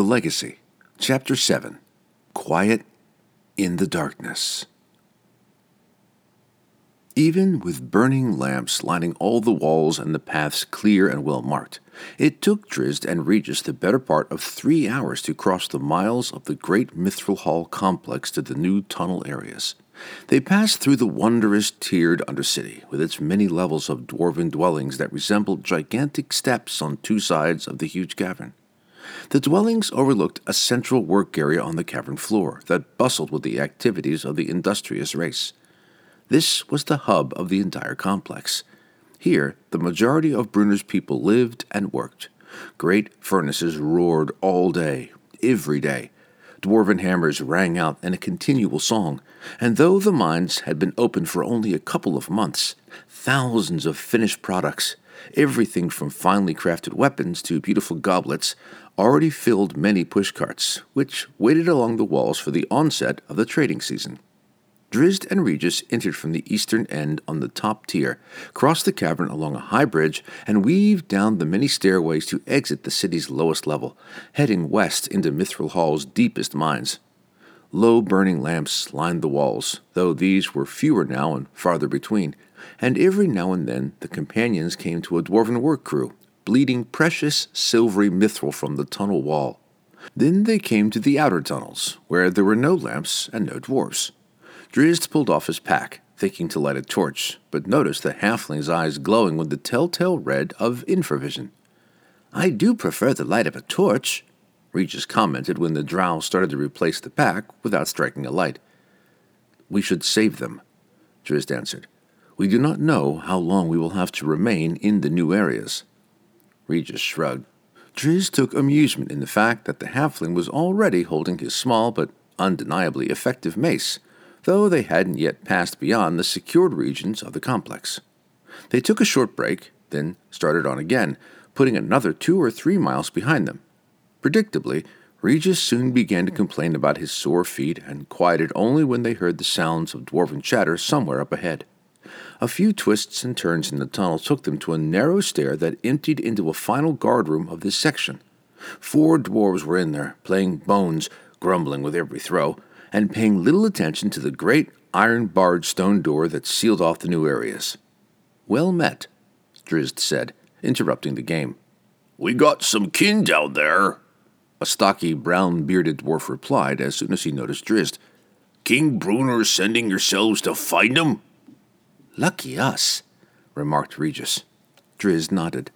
The Legacy, Chapter 7 Quiet in the Darkness. Even with burning lamps lining all the walls and the paths clear and well marked, it took Drizzt and Regis the better part of three hours to cross the miles of the great Mithril Hall complex to the new tunnel areas. They passed through the wondrous tiered Undercity, with its many levels of dwarven dwellings that resembled gigantic steps on two sides of the huge cavern. The dwellings overlooked a central work area on the cavern floor that bustled with the activities of the industrious race. This was the hub of the entire complex. Here, the majority of Bruenor's people lived and worked. Great furnaces roared all day, every day. Dwarven hammers rang out in a continual song, and though the mines had been open for only a couple of months, thousands of finished products, everything from finely crafted weapons to beautiful goblets, already filled many pushcarts, which waited along the walls for the onset of the trading season. Drizzt and Regis entered from the eastern end on the top tier, crossed the cavern along a high bridge, and weaved down the many stairways to exit the city's lowest level, heading west into Mithril Hall's deepest mines. Low burning lamps lined the walls, though these were fewer now and farther between, and every now and then the companions came to a dwarven work crew, bleeding precious silvery mithril from the tunnel wall. Then they came to the outer tunnels, where there were no lamps and no dwarfs. Drizzt pulled off his pack, thinking to light a torch, but noticed the halfling's eyes glowing with the telltale red of infravision. I do prefer the light of a torch, Regis commented when the drow started to replace the pack without striking a light. We should save them, Drizzt answered. We do not know how long we will have to remain in the new areas. Regis shrugged. Drizzt took amusement in the fact that the halfling was already holding his small but undeniably effective mace, though they hadn't yet passed beyond the secured regions of the complex. They took a short break, then started on again, putting another two or three miles behind them. Predictably, Regis soon began to complain about his sore feet and quieted only when they heard the sounds of dwarven chatter somewhere up ahead. A few twists and turns in the tunnel took them to a narrow stair that emptied into a final guardroom of this section. Four dwarves were in there, playing bones, grumbling with every throw, and paying little attention to the great iron barred stone door that sealed off the new areas. Well met, Drizzt said, interrupting the game. We got some kin down there, a stocky, brown bearded dwarf replied as soon as he noticed Drizzt. King Bruenor sending yourselves to find him? Lucky us, remarked Regis. Drizzt nodded.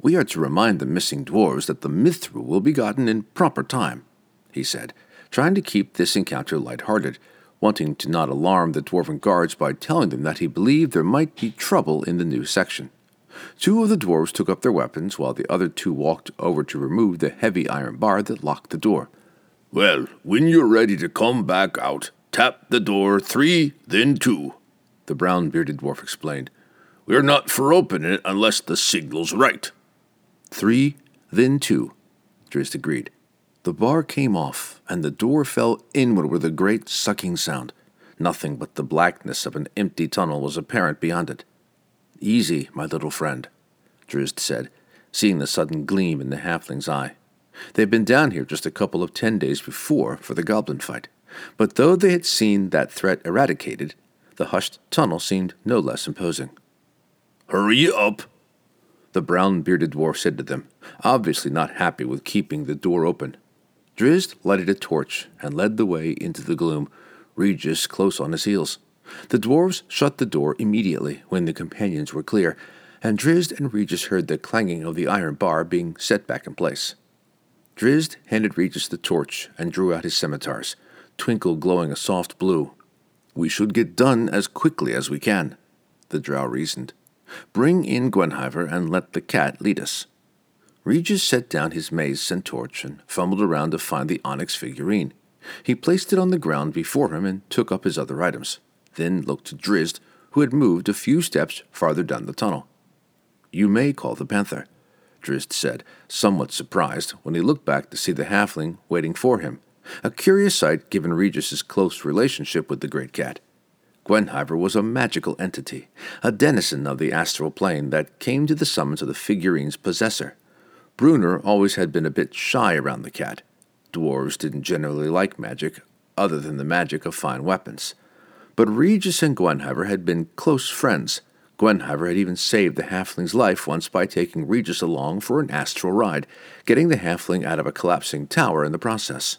We are to remind the missing dwarves that the mithril will be gotten in proper time, he said, trying to keep this encounter light-hearted, wanting to not alarm the dwarven guards by telling them that he believed there might be trouble in the new section. Two of the dwarves took up their weapons while the other two walked over to remove the heavy iron bar that locked the door. Well, when you're ready to come back out, tap the door three, then two, the brown bearded dwarf explained. We're not for opening it unless the signal's right. Three, then two, Drizzt agreed. The bar came off, and the door fell inward with a great sucking sound. Nothing but the blackness of an empty tunnel was apparent beyond it. Easy, my little friend, Drizzt said, seeing the sudden gleam in the halfling's eye. They had been down here just a couple of ten days before for the goblin fight, but though they had seen that threat eradicated, the hushed tunnel seemed no less imposing. Hurry up, the brown bearded dwarf said to them, obviously not happy with keeping the door open. Drizzt lighted a torch and led the way into the gloom, Regis close on his heels. The dwarves shut the door immediately when the companions were clear, and Drizzt and Regis heard the clanging of the iron bar being set back in place. Drizzt handed Regis the torch and drew out his scimitars, twinkle glowing a soft blue. We should get done as quickly as we can, the drow reasoned. Bring in Gwenhwyvar and let the cat lead us. Regis set down his mace and torch and fumbled around to find the onyx figurine. He placed it on the ground before him and took up his other items, then looked to Drizzt, who had moved a few steps farther down the tunnel. You may call the panther, Drizzt said, somewhat surprised when he looked back to see the halfling waiting for him, a curious sight given Regis's close relationship with the great cat. Gwenhwyvar was a magical entity, a denizen of the astral plane that came to the summons of the figurine's possessor. Bruenor always had been a bit shy around the cat, Dwarves didn't generally like magic, other than the magic of fine weapons. But Regis and Gwenhwyvar had been close friends. Gwenhwyvar had even saved the halfling's life once by taking Regis along for an astral ride, getting the halfling out of a collapsing tower in the process.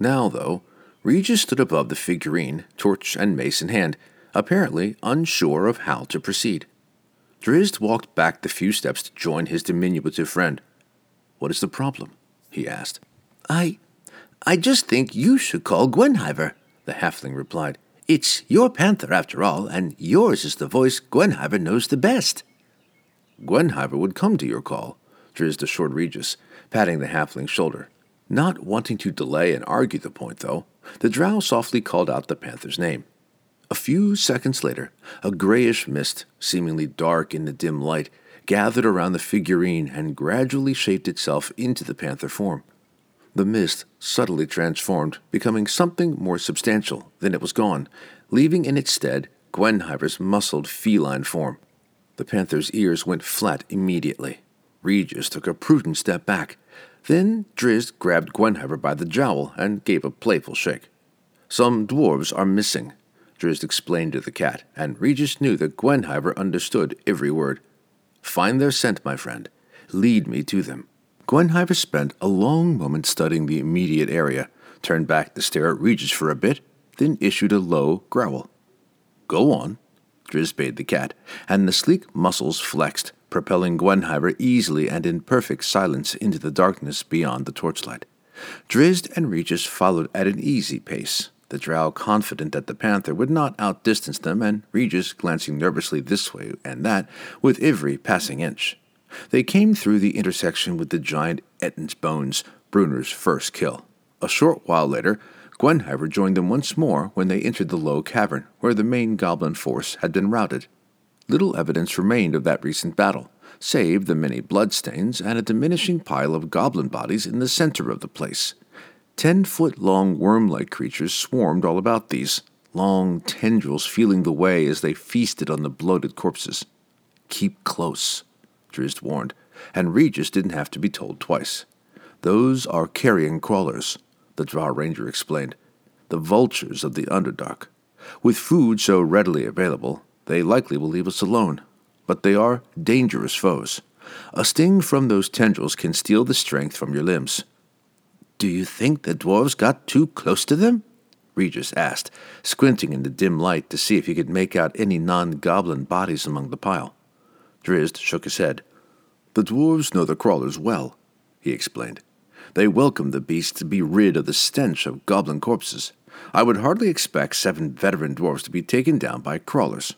Now, though, Regis stood above the figurine, torch and mace in hand, apparently unsure of how to proceed. Drizzt walked back the few steps to join his diminutive friend. What is the problem? he asked. I. I just think you should call Gwenhwyvar, the halfling replied. It's your panther, after all, and yours is the voice Gwenhwyvar knows the best. Gwenhwyvar would come to your call, Drizzt assured Regis, patting the halfling's shoulder. Not wanting to delay and argue the point, though, the drow softly called out the panther's name. A few seconds later, a grayish mist, seemingly dark in the dim light, gathered around the figurine and gradually shaped itself into the panther form. The mist subtly transformed, becoming something more substantial. than it was gone, leaving in its stead Gwenhwyvar's muscled feline form. The panther's ears went flat immediately. Regis took a prudent step back. Then Drizzt grabbed Gwenhwyvar by the jowl and gave a playful shake. Some dwarves are missing, Drizzt explained to the cat, and Regis knew that Gwenhwyvar understood every word. Find their scent, my friend. Lead me to them. Gwenhwyvar spent a long moment studying the immediate area, turned back to stare at Regis for a bit, then issued a low growl. Go on, Drizzt bade the cat, and the sleek muscles flexed, propelling Gwenhwyvar easily and in perfect silence into the darkness beyond the torchlight. Drizzt and Regis followed at an easy pace, the drow confident that the panther would not outdistance them, and Regis glancing nervously this way and that with every passing inch. They came through the intersection with the giant Ettin's bones, Bruenor's first kill. A short while later, Gwenhwyvar joined them once more when they entered the low cavern, where the main goblin force had been routed. Little evidence remained of that recent battle, save the many bloodstains and a diminishing pile of goblin bodies in the center of the place. Ten foot long worm like creatures swarmed all about these, long tendrils feeling the way as they feasted on the bloated corpses. Keep close, Drizzt warned, and Regis didn't have to be told twice. Those are carrion crawlers, the Drow Ranger explained. The vultures of the Underdark. With food so readily available, they likely will leave us alone. But they are dangerous foes. A sting from those tendrils can steal the strength from your limbs. Do you think the dwarves got too close to them? Regis asked, squinting in the dim light to see if he could make out any non goblin bodies among the pile. Drizzt shook his head. The dwarves know the crawlers well, he explained. They welcome the beasts to be rid of the stench of goblin corpses. I would hardly expect seven veteran dwarves to be taken down by crawlers.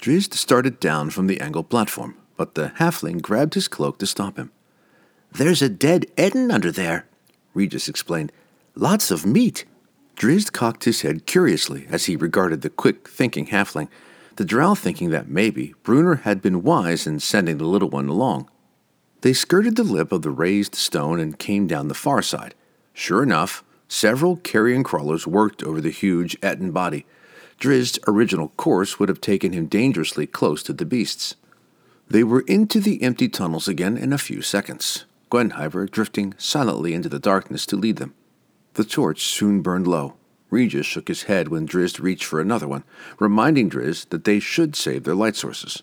Drizzt started down from the angle platform, but the halfling grabbed his cloak to stop him. There's a dead Ettin under there, Regis explained. Lots of meat. Drizzt cocked his head curiously as he regarded the quick thinking halfling, the drow thinking that maybe Bruenor had been wise in sending the little one along. They skirted the lip of the raised stone and came down the far side. Sure enough, several carrion crawlers worked over the huge Ettin body. Drizzt's original course would have taken him dangerously close to the beasts. They were into the empty tunnels again in a few seconds. Gwenhwyvar drifting silently into the darkness to lead them. The torch soon burned low. Regis shook his head when Drizzt reached for another one, reminding Drizzt that they should save their light sources.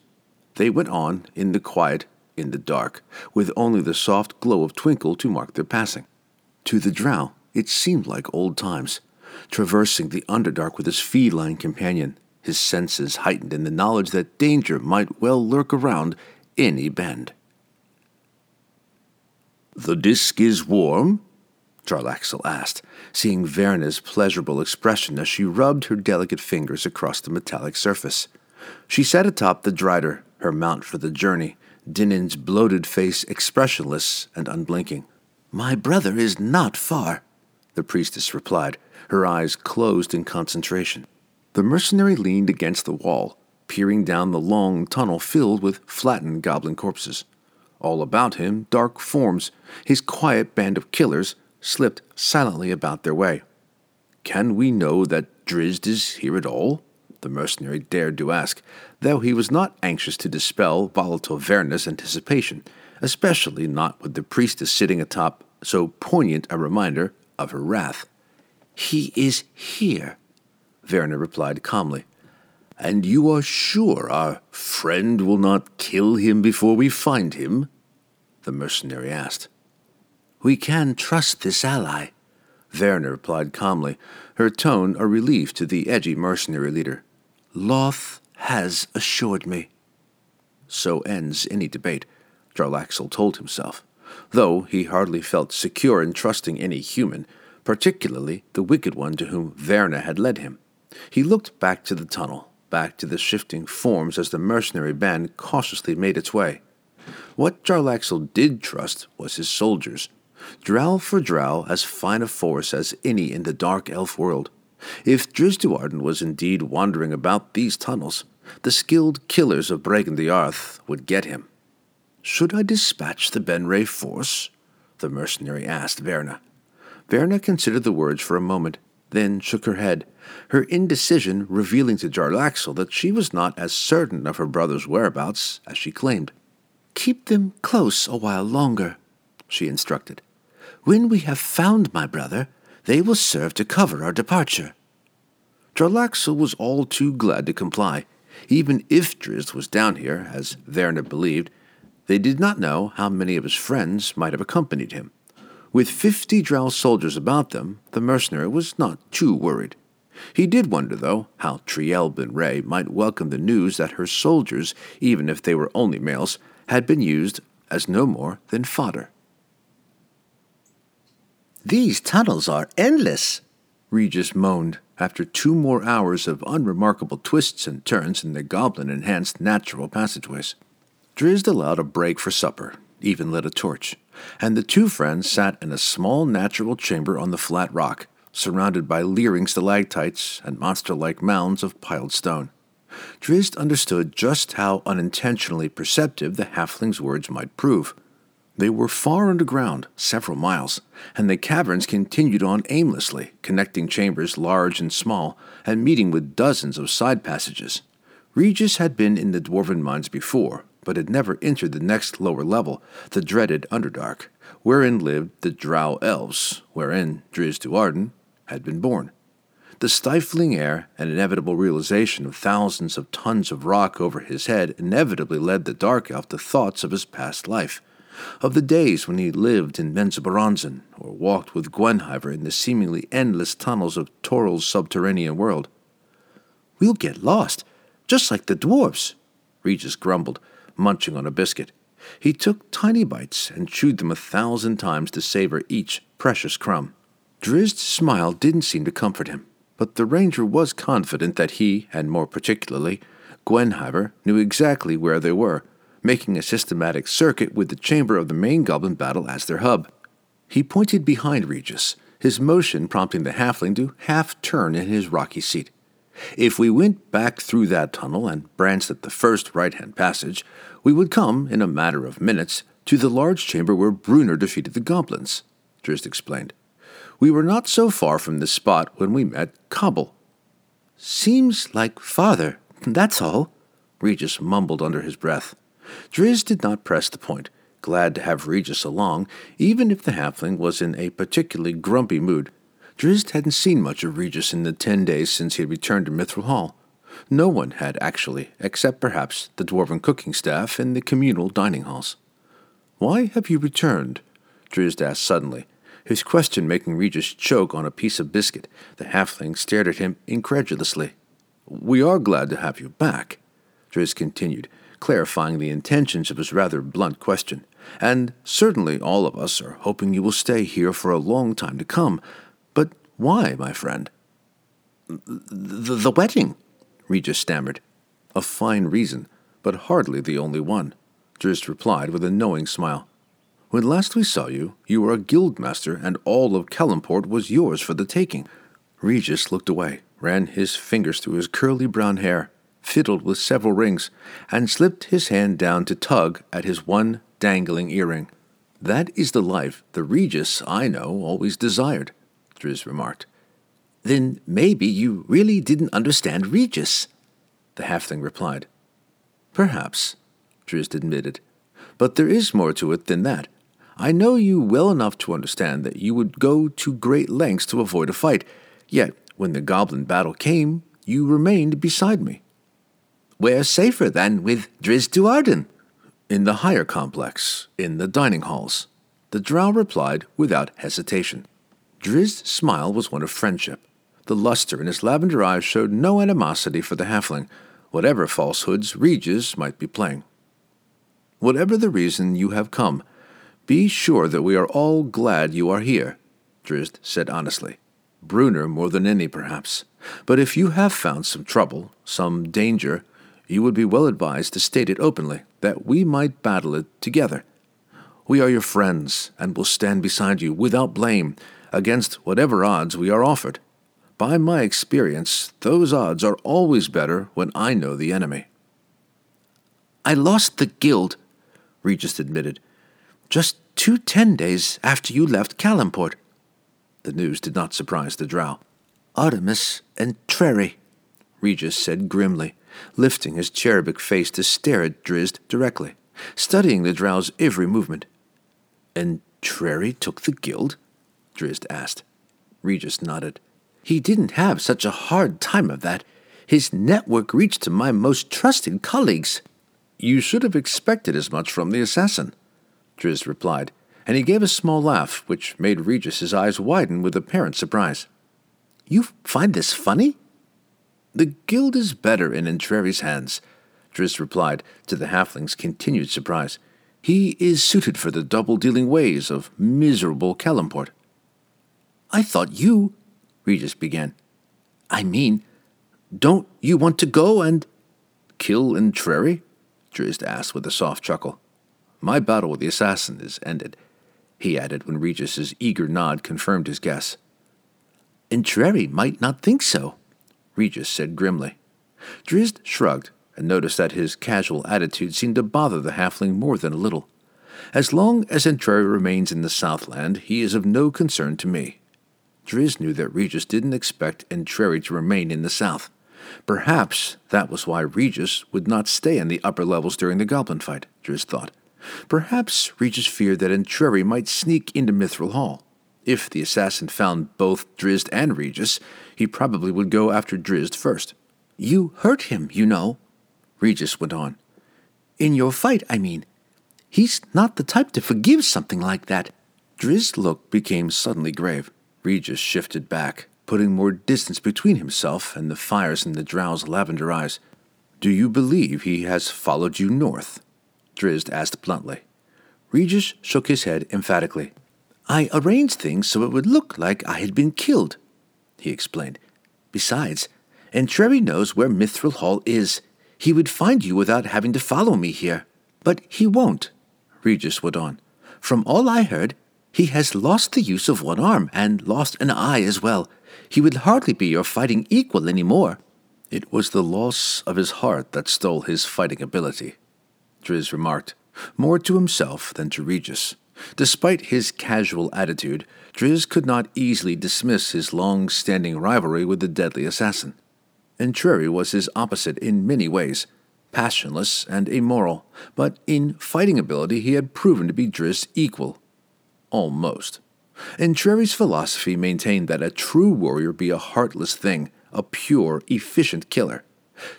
They went on, in the quiet, in the dark, with only the soft glow of twinkle to mark their passing. To the drow, it seemed like old times, traversing the Underdark with his feline companion, his senses heightened in the knowledge that danger might well lurk around any bend. The disk is warm? Jarlaxle asked, seeing Vierna's pleasurable expression as she rubbed her delicate fingers across the metallic surface. She sat atop the drider, her mount for the journey, Dinin's bloated face expressionless and unblinking. My brother is not far, the priestess replied, her eyes closed in concentration. The mercenary leaned against the wall, peering down the long tunnel filled with flattened goblin corpses. All about him, dark forms, his quiet band of killers, slipped silently about their way. Can we know that Drizzt is here at all? The mercenary dared to ask, though he was not anxious to dispel volatile Vierna's anticipation, especially not with the priestess sitting atop so poignant a reminder of her wrath. He is here, Vierna replied calmly. And you are sure our friend will not kill him before we find him? The mercenary asked. We can trust this ally, Vierna replied calmly, her tone a relief to the edgy mercenary leader. Lolth has assured me. So ends any debate, Jarlaxle told himself, though he hardly felt secure in trusting any human, particularly the wicked one to whom Vierna had led him. He looked back to the tunnel, back to the shifting forms as the mercenary band cautiously made its way. What Jarlaxle did trust was his soldiers, drow for drow as fine a force as any in the dark elf world. If Drizzt was indeed wandering about these tunnels, the skilled killers of Bregan D'aerthe would get him. Should I dispatch the Baenre force? the mercenary asked Vierna. Vierna considered the words for a moment, then shook her head, her indecision revealing to Jarlaxle that she was not as certain of her brother's whereabouts as she claimed. Keep them close a while longer, she instructed. When we have found my brother, they will serve to cover our departure. Jarlaxle was all too glad to comply. Even if Drizzt was down here, as Vierna believed, they did not know how many of his friends might have accompanied him. With fifty Drow soldiers about them, the mercenary was not too worried. He did wonder, though, how Triel Baenre might welcome the news that her soldiers, even if they were only males, had been used as no more than fodder. These tunnels are endless, Regis moaned after two more hours of unremarkable twists and turns in the goblin enhanced natural passageways. Drizzt allowed a break for supper, even lit a torch, and the two friends sat in a small natural chamber on the flat rock, surrounded by leering stalactites and monster like mounds of piled stone. Drizzt understood just how unintentionally perceptive the halfling's words might prove. They were far underground, several miles, and the caverns continued on aimlessly, connecting chambers large and small, and meeting with dozens of side passages. Regis had been in the dwarven mines before, but had never entered the next lower level, the dreaded Underdark, wherein lived the Drow elves, wherein Drizzt Do'Urden had been born. The stifling air and inevitable realization of thousands of tons of rock over his head inevitably led the Dark Elf to thoughts of his past life of the days when he lived in Menzoberranzan or walked with Gwenhwyvar in the seemingly endless tunnels of Toril's subterranean world. We'll get lost, just like the dwarfs, Regis grumbled, munching on a biscuit. He took tiny bites and chewed them a thousand times to savor each precious crumb. Drizzt's smile didn't seem to comfort him, but the ranger was confident that he, and more particularly, Gwenhwyvar, knew exactly where they were making a systematic circuit with the chamber of the main goblin battle as their hub. He pointed behind Regis, his motion prompting the halfling to half turn in his rocky seat. If we went back through that tunnel and branched at the first right hand passage, we would come, in a matter of minutes, to the large chamber where Bruenor defeated the goblins, Drizzt explained. We were not so far from this spot when we met Cobble. Seems like father, that's all, Regis mumbled under his breath. Drizzt did not press the point, glad to have Regis along, even if the halfling was in a particularly grumpy mood. Drizzt hadn't seen much of Regis in the ten days since he had returned to Mithril Hall. No one had, actually, except perhaps the dwarven cooking staff in the communal dining halls. Why have you returned? Drizzt asked suddenly, his question making Regis choke on a piece of biscuit. The halfling stared at him incredulously. We are glad to have you back, Drizzt continued, clarifying the intentions of his rather blunt question. And certainly all of us are hoping you will stay here for a long time to come. Why, my friend? The, the wedding, Regis stammered. A fine reason, but hardly the only one, Drizzt replied with a knowing smile. When last we saw you, you were a guildmaster, and all of Calimport was yours for the taking. Regis looked away, ran his fingers through his curly brown hair, fiddled with several rings, and slipped his hand down to tug at his one dangling earring. That is the life the Regis I know always desired, Drizzt remarked. Then maybe you really didn't understand Regis, the halfling replied. Perhaps, Drizzt admitted. But there is more to it than that. I know you well enough to understand that you would go to great lengths to avoid a fight, yet when the goblin battle came, you remained beside me. Where safer than with Drizzt Do'Urden? In the higher complex, in the dining halls. The drow replied without hesitation. Drizzt's smile was one of friendship. The luster in his lavender eyes showed no animosity for the halfling, whatever falsehoods Regis might be playing. Whatever the reason you have come, be sure that we are all glad you are here, Drizzt said honestly. Bruenor more than any, perhaps. But if you have found some trouble, some danger, you would be well advised to state it openly, that we might battle it together. We are your friends, and will stand beside you without blame against whatever odds we are offered. By my experience, those odds are always better when I know the enemy. I lost the guild, Regis admitted, just two ten days after you left Calimport. The news did not surprise the drow. Artemis and Treri, Regis said grimly, lifting his cherubic face to stare at Drizzt directly, studying the drow's every movement. And Treri took the guild? Drizzt asked. Regis nodded. He didn't have such a hard time of that. His network reached to my most trusted colleagues. You should have expected as much from the assassin, Drizzt replied, and he gave a small laugh, which made Regis's eyes widen with apparent surprise. You find this funny? The guild is better in Entreri's hands, Drizzt replied, to the halfling's continued surprise. He is suited for the double dealing ways of miserable Calimport. I thought you Regis began. I mean, don't you want to go and. Kill Entreri? Drizzt asked with a soft chuckle. My battle with the assassin is ended, he added when Regis's eager nod confirmed his guess. Entreri might not think so, Regis said grimly. Drizzt shrugged and noticed that his casual attitude seemed to bother the halfling more than a little. As long as Entreri remains in the Southland, he is of no concern to me. Drizzt knew that Regis didn't expect Entreri to remain in the south. Perhaps that was why Regis would not stay in the upper levels during the goblin fight, Drizzt thought. Perhaps Regis feared that Entreri might sneak into Mithril Hall. If the assassin found both Drizzt and Regis, he probably would go after Drizzt first. You hurt him, you know, Regis went on. In your fight, I mean. He's not the type to forgive something like that. Drizzt's look became suddenly grave. Regis shifted back, putting more distance between himself and the fires in the drow's lavender eyes. Do you believe he has followed you north? Drizzt asked bluntly. Regis shook his head emphatically. I arranged things so it would look like I had been killed, he explained. Besides, Entreri knows where Mithril Hall is. He would find you without having to follow me here. But he won't, Regis went on. From all I heard, he has lost the use of one arm and lost an eye as well. He would hardly be your fighting equal any more. It was the loss of his heart that stole his fighting ability, Drizzt remarked, more to himself than to Regis. Despite his casual attitude, Drizzt could not easily dismiss his long standing rivalry with the deadly assassin. Entreri was his opposite in many ways, passionless and immoral, but in fighting ability he had proven to be Drizzt's equal Almost. Entreri's philosophy maintained that a true warrior be a heartless thing, a pure, efficient killer.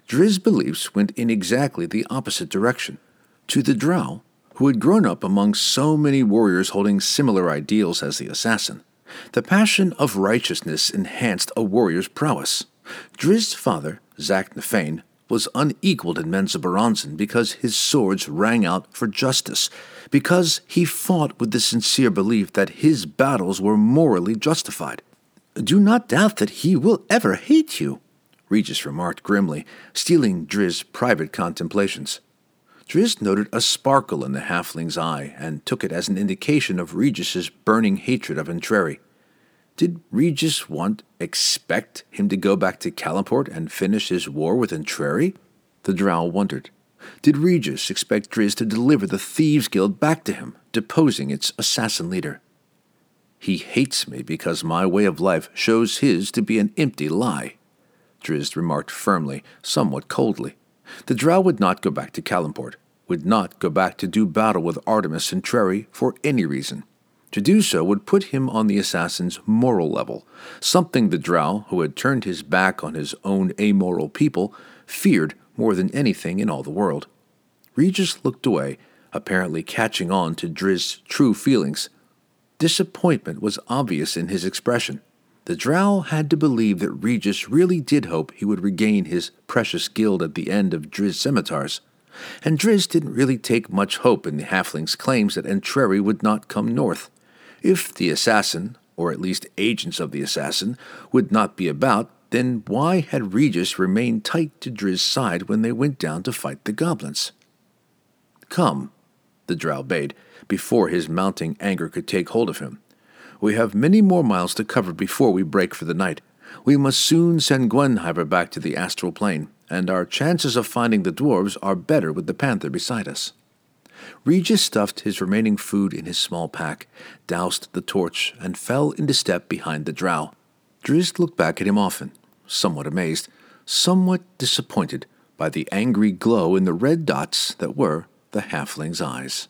Drizzt's beliefs went in exactly the opposite direction. To the drow, who had grown up among so many warriors holding similar ideals as the assassin, the passion of righteousness enhanced a warrior's prowess. Drizzt's father, Zaknafein, was unequaled in Menzoberranzan because his swords rang out for justice, because he fought with the sincere belief that his battles were morally justified. Do not doubt that he will ever hate you, Regis remarked grimly, stealing Drizzt's private contemplations. Drizzt noted a sparkle in the halfling's eye and took it as an indication of Regis's burning hatred of Entreri. Did Regis want, expect him to go back to Calimport and finish his war with Entreri? The drow wondered. Did Regis expect Drizzt to deliver the Thieves' Guild back to him, deposing its assassin leader? He hates me because my way of life shows his to be an empty lie, Drizzt remarked firmly, somewhat coldly. The drow would not go back to Calimport. would not go back to do battle with Artemis Entreri for any reason. To do so would put him on the assassin's moral level, something the Drow, who had turned his back on his own amoral people, feared more than anything in all the world. Regis looked away, apparently catching on to Drizzt's true feelings. Disappointment was obvious in his expression. The Drow had to believe that Regis really did hope he would regain his precious guild at the end of Drizzt's scimitars. And Drizzt didn't really take much hope in the halfling's claims that Entreri would not come north. If the assassin, or at least agents of the assassin, would not be about, then why had Regis remained tight to Drizzt's side when they went down to fight the goblins? Come, the drow bade, before his mounting anger could take hold of him. We have many more miles to cover before we break for the night. We must soon send Gwenhwyvar back to the astral plane, and our chances of finding the dwarves are better with the panther beside us. Regis stuffed his remaining food in his small pack, doused the torch, and fell into step behind the drow. Drizzt looked back at him often, somewhat amazed, somewhat disappointed by the angry glow in the red dots that were the halfling's eyes.